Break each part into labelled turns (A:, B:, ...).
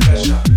A: Pressure.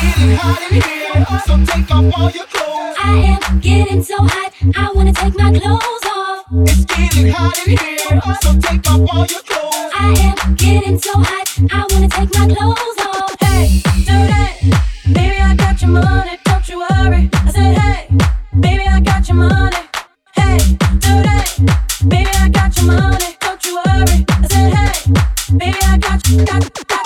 B: getting hot in here, so take off all your clothes.
C: I am getting so hot, I wanna take my clothes off.
B: It's getting hot in here, so take off all your clothes.
C: I am getting so hot, I wanna take my clothes off.
D: Hey, baby, I got your money, don't you worry. I said, hey, baby, I got your money. Hey, baby, I got your money, don't you worry. I said, hey, baby, I got, got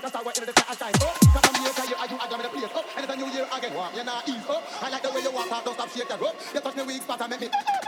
E: like a star in the sky and shine up. Cause I'm here, cause you are you, I got me the place oh, up. And it's a new year again, warm, you're not ease up. Oh, I like the way you walk, I don't stop shaking up. You touch me weak spot and make me.